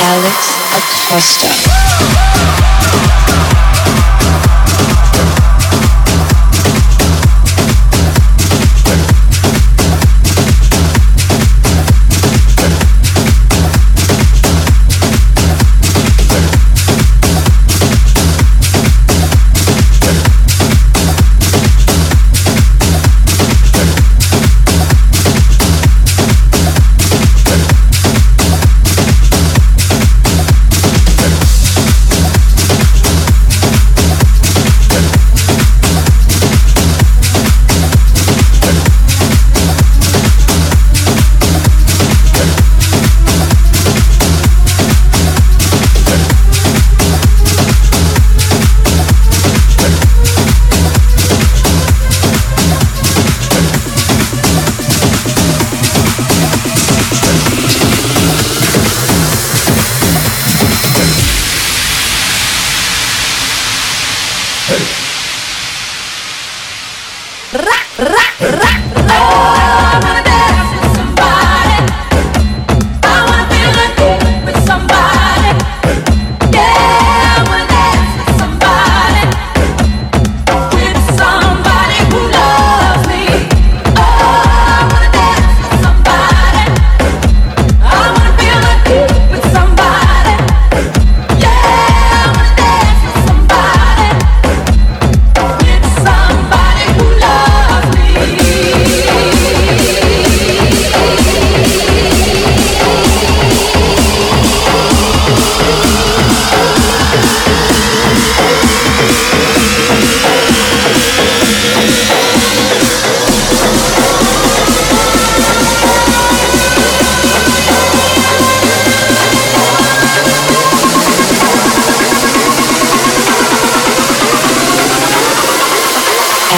Alex Acosta.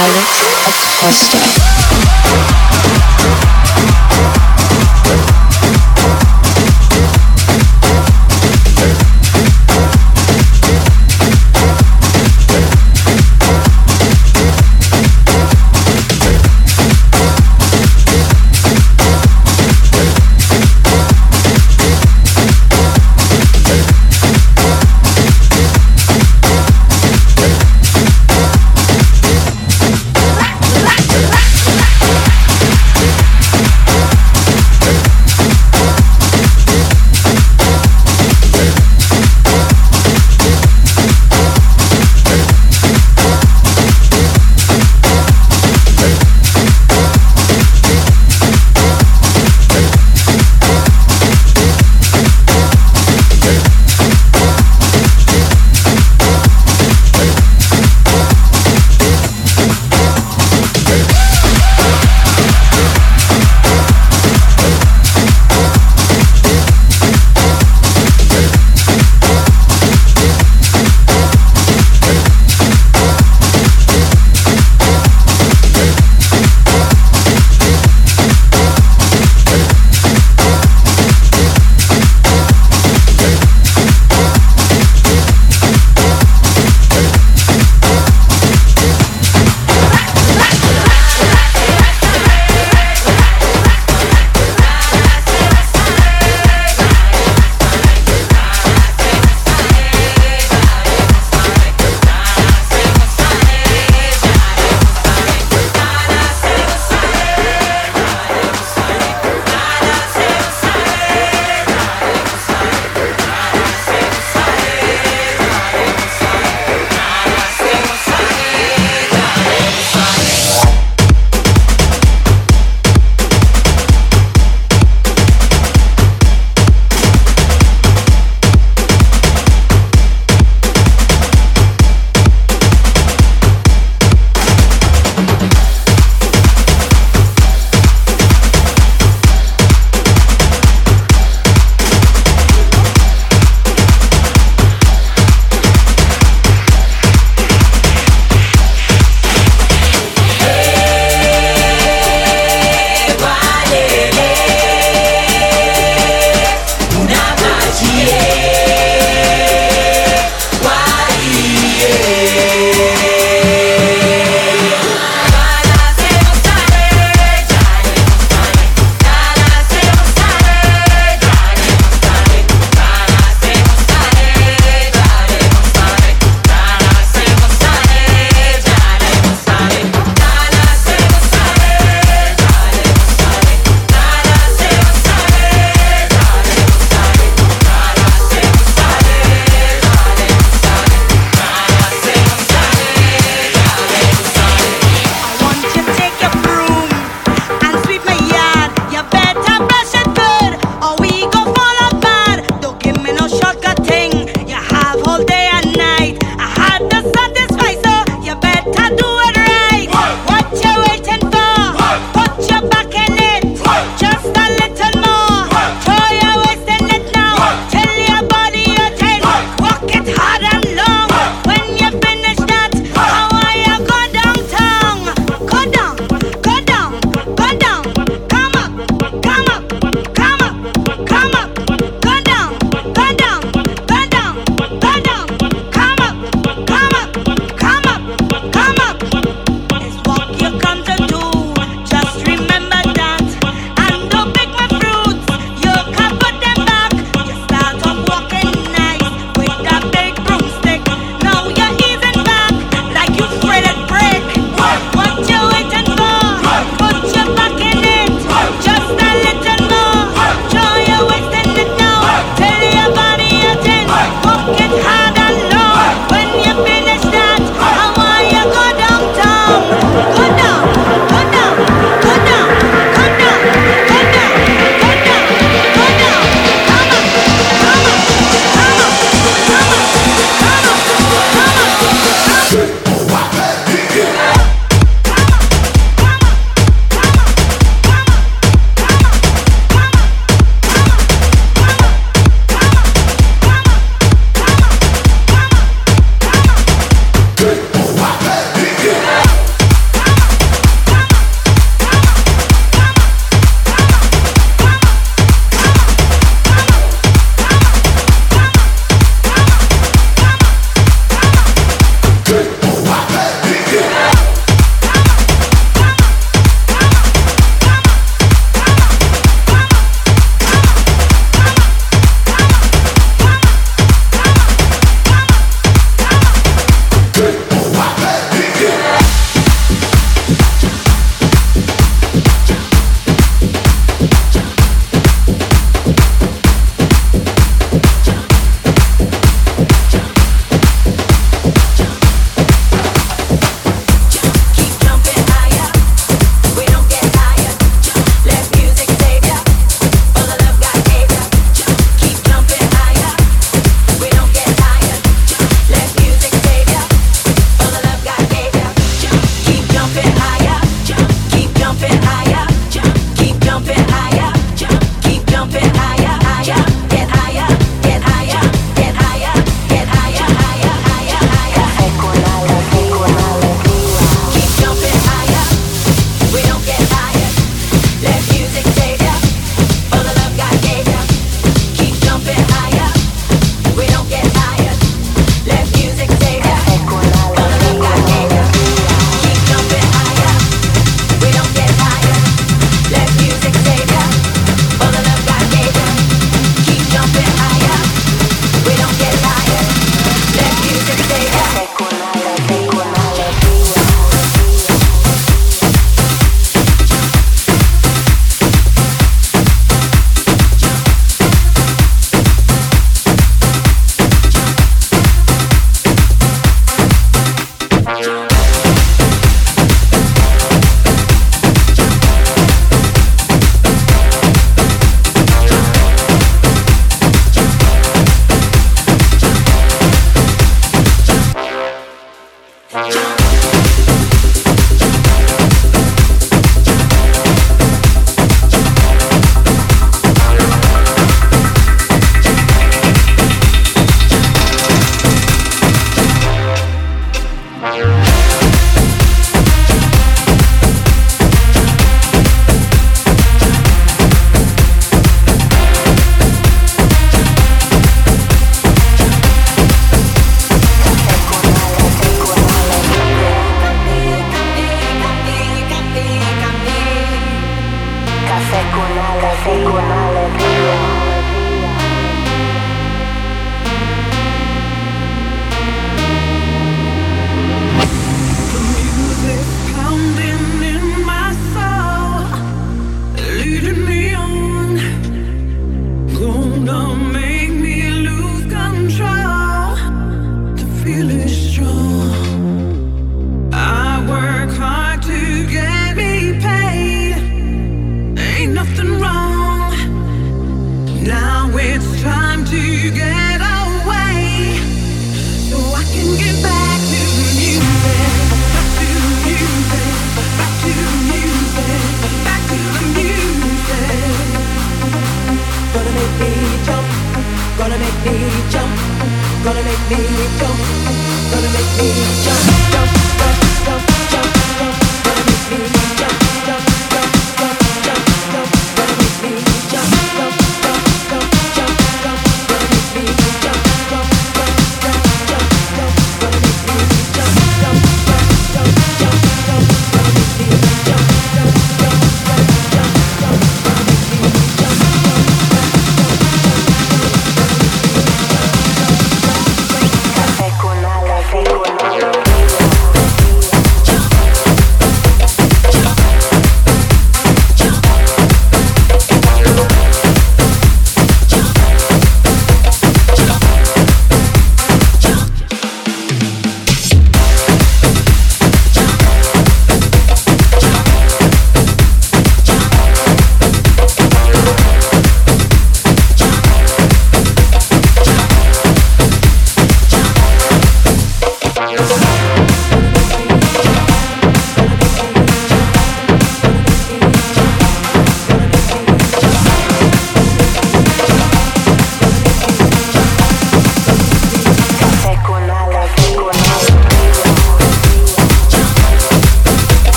Alex Acosta.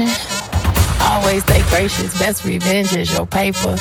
Always stay gracious, best revenge is your paper.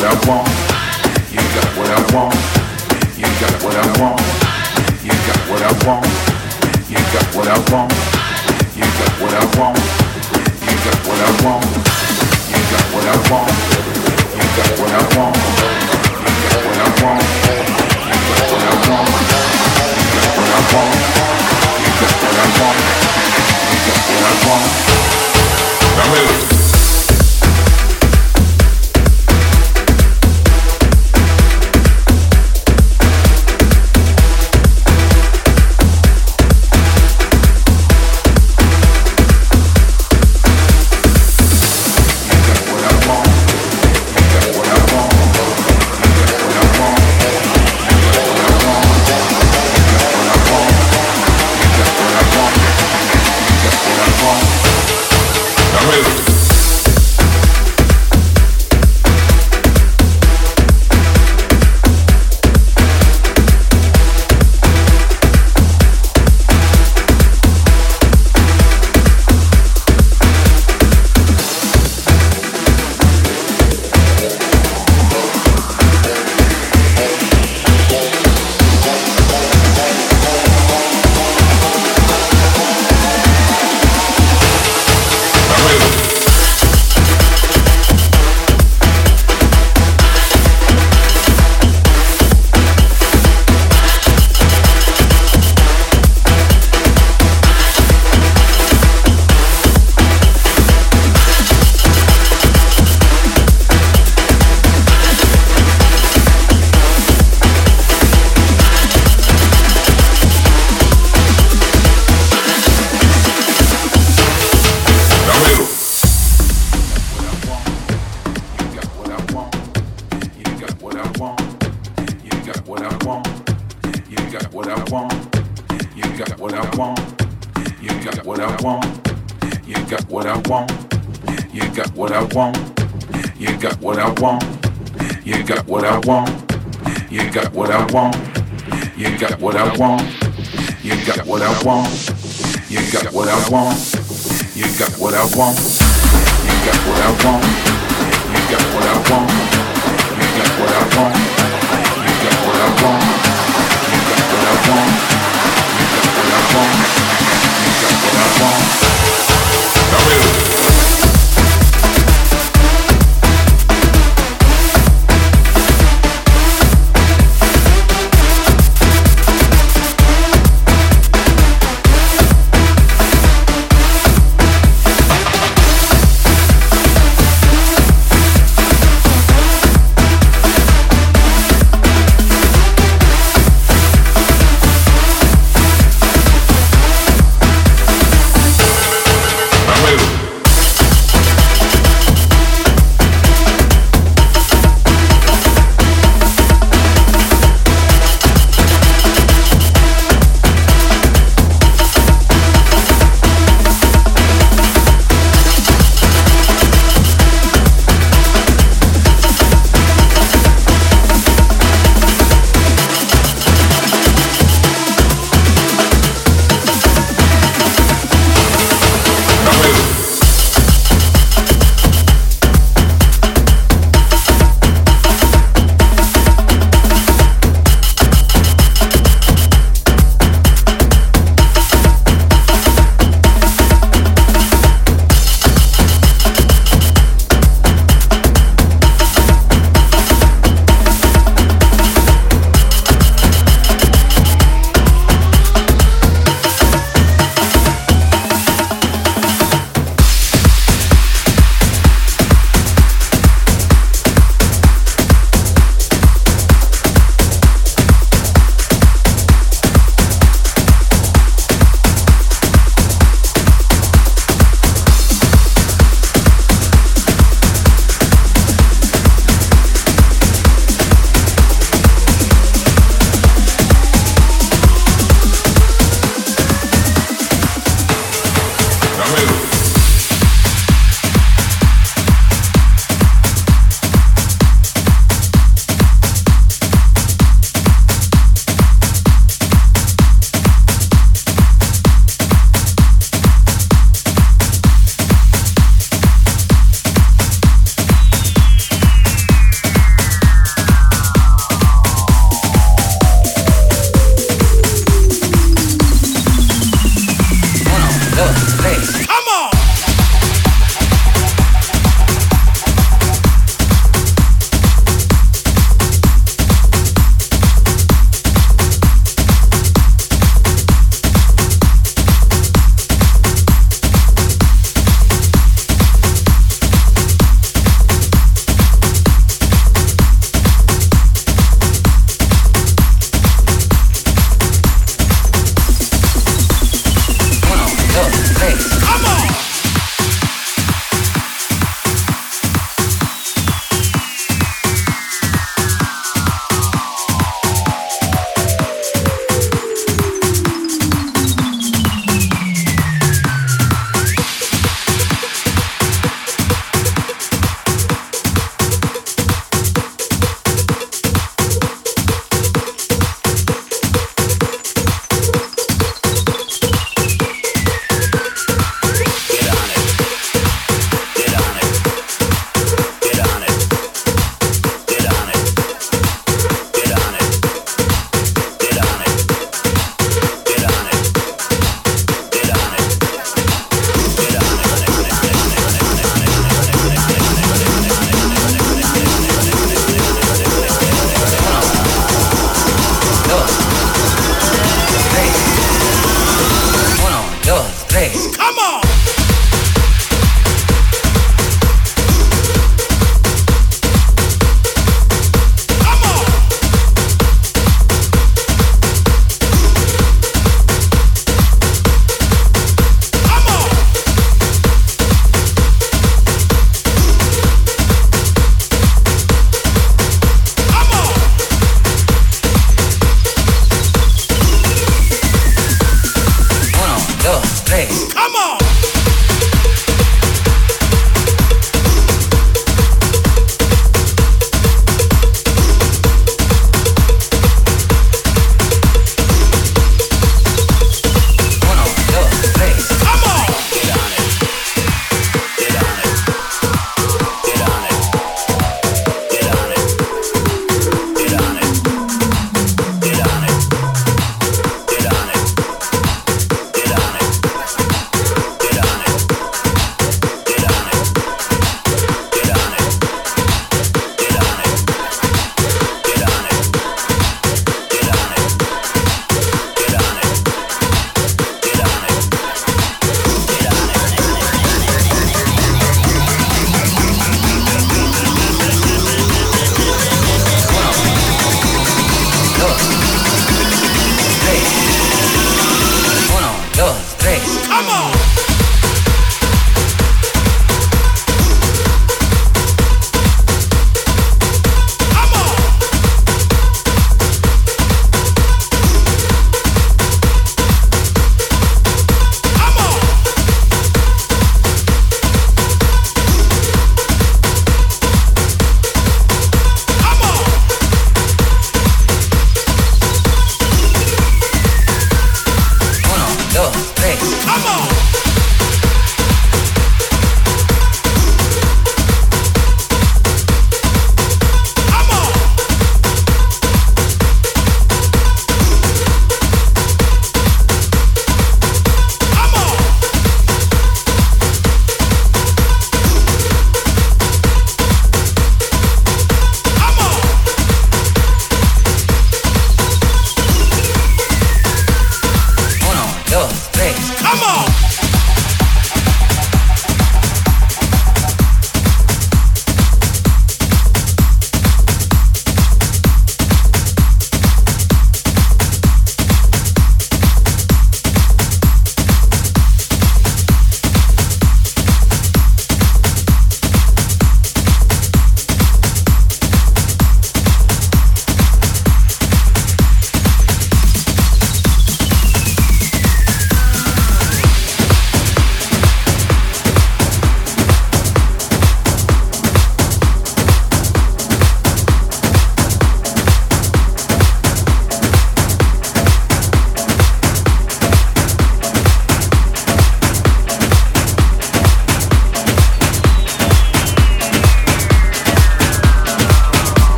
what I. You got what I want. You got what I want. You got what I want. You got what I want. You got what I want. You got what I want. You got what I want. You got what I want. You got what I want. You got what I want. You got what I want. You got what I want. You got what I want. what I want. You got what I want. You got what I want. You got what I want. You got what I want. You got what I want. You got what I want. You got what I want. You got what I want. You got what I want. You got what I want. You got what I want. You got what I want. You got what I want. You got what I want. You got what I want.